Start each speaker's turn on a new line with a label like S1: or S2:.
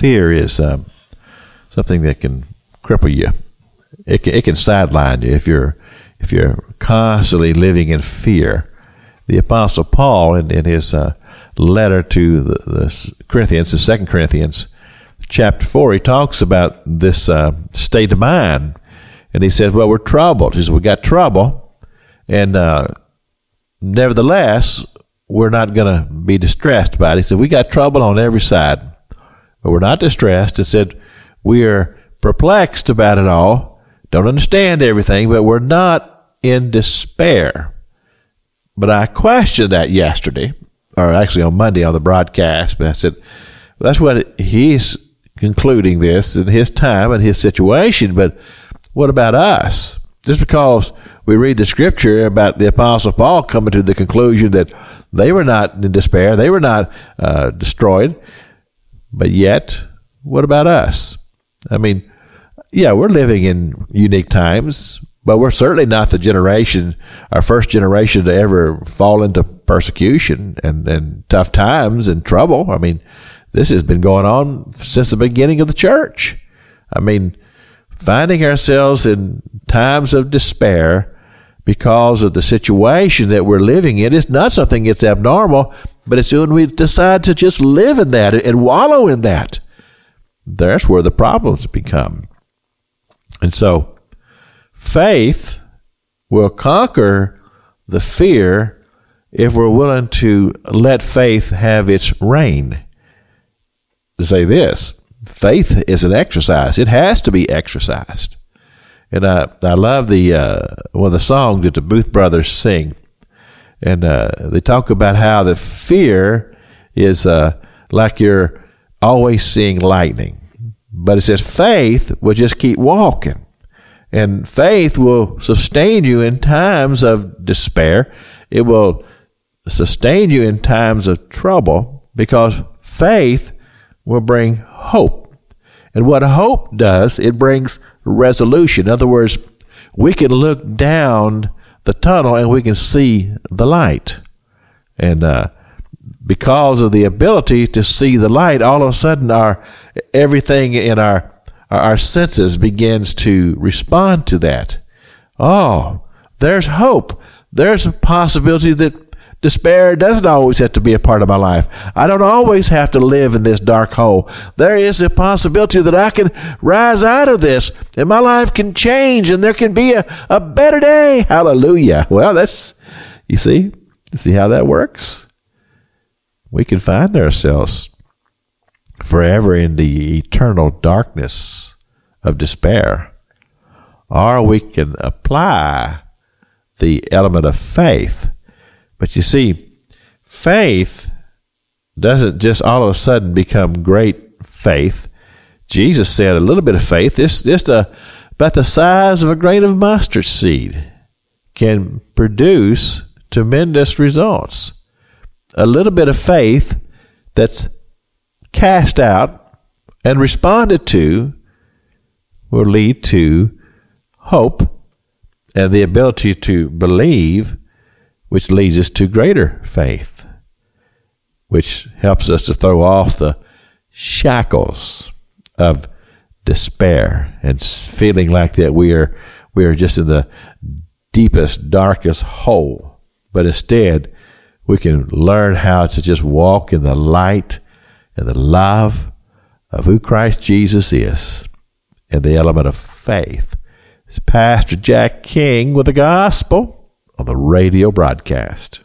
S1: Fear is um, something that can cripple you. It can, it can sideline you if you're if you're constantly living in fear. The Apostle Paul, in, in his uh, letter to the, the Corinthians, the Second Corinthians, chapter four, he talks about this uh, state of mind, and he says, "Well, we're troubled." He says, "We got trouble, and uh, nevertheless, we're not going to be distressed about it." He said, "We got trouble on every side, but we're not distressed." He said, "We are perplexed about it all, don't understand everything, but we're not in despair." But I questioned that yesterday, or actually on Monday on the broadcast. But I said, well, that's what he's concluding this in his time and his situation. But what about us? Just because we read the scripture about the Apostle Paul coming to the conclusion that they were not in despair, they were not uh, destroyed, but yet, what about us? I mean, yeah, we're living in unique times, but we're certainly not the generation, our first generation to ever fall into persecution and, and tough times and trouble. I mean, this has been going on since the beginning of the church. I mean, finding ourselves in times of despair because of the situation that we're living in It's not something that's abnormal, but it's when we decide to just live in that and wallow in that. That's where the problems become. And so, Faith will conquer the fear if we're willing to let faith have its reign. To say this, faith is an exercise. It has to be exercised. And I, I love the uh, well the song that the Booth brothers sing, and uh, they talk about how the fear is uh, like you're always seeing lightning, but it says faith will just keep walking. And faith will sustain you in times of despair. It will sustain you in times of trouble because faith will bring hope. And what hope does, it brings resolution. In other words, we can look down the tunnel and we can see the light. And uh, because of the ability to see the light, all of a sudden our everything in our our senses begins to respond to that. Oh, there's hope. There's a possibility that despair doesn't always have to be a part of my life. I don't always have to live in this dark hole. There is a possibility that I can rise out of this and my life can change and there can be a, a better day. Hallelujah. Well, that's, you see, you see how that works? We can find ourselves forever in the eternal darkness of despair, or we can apply the element of faith. But you see, faith doesn't just all of a sudden become great faith. Jesus said a little bit of faith, this just uh, a, about the size of a grain of mustard seed, can produce tremendous results. A little bit of faith that's cast out and responded to will lead to hope and the ability to believe, which leads us to greater faith, which helps us to throw off the shackles of despair and feeling like that we are we are just in the deepest darkest hole but instead we can learn how to just walk in the light and the love of who Christ Jesus is and the element of faith. It's Pastor Jack King with the gospel on the radio broadcast.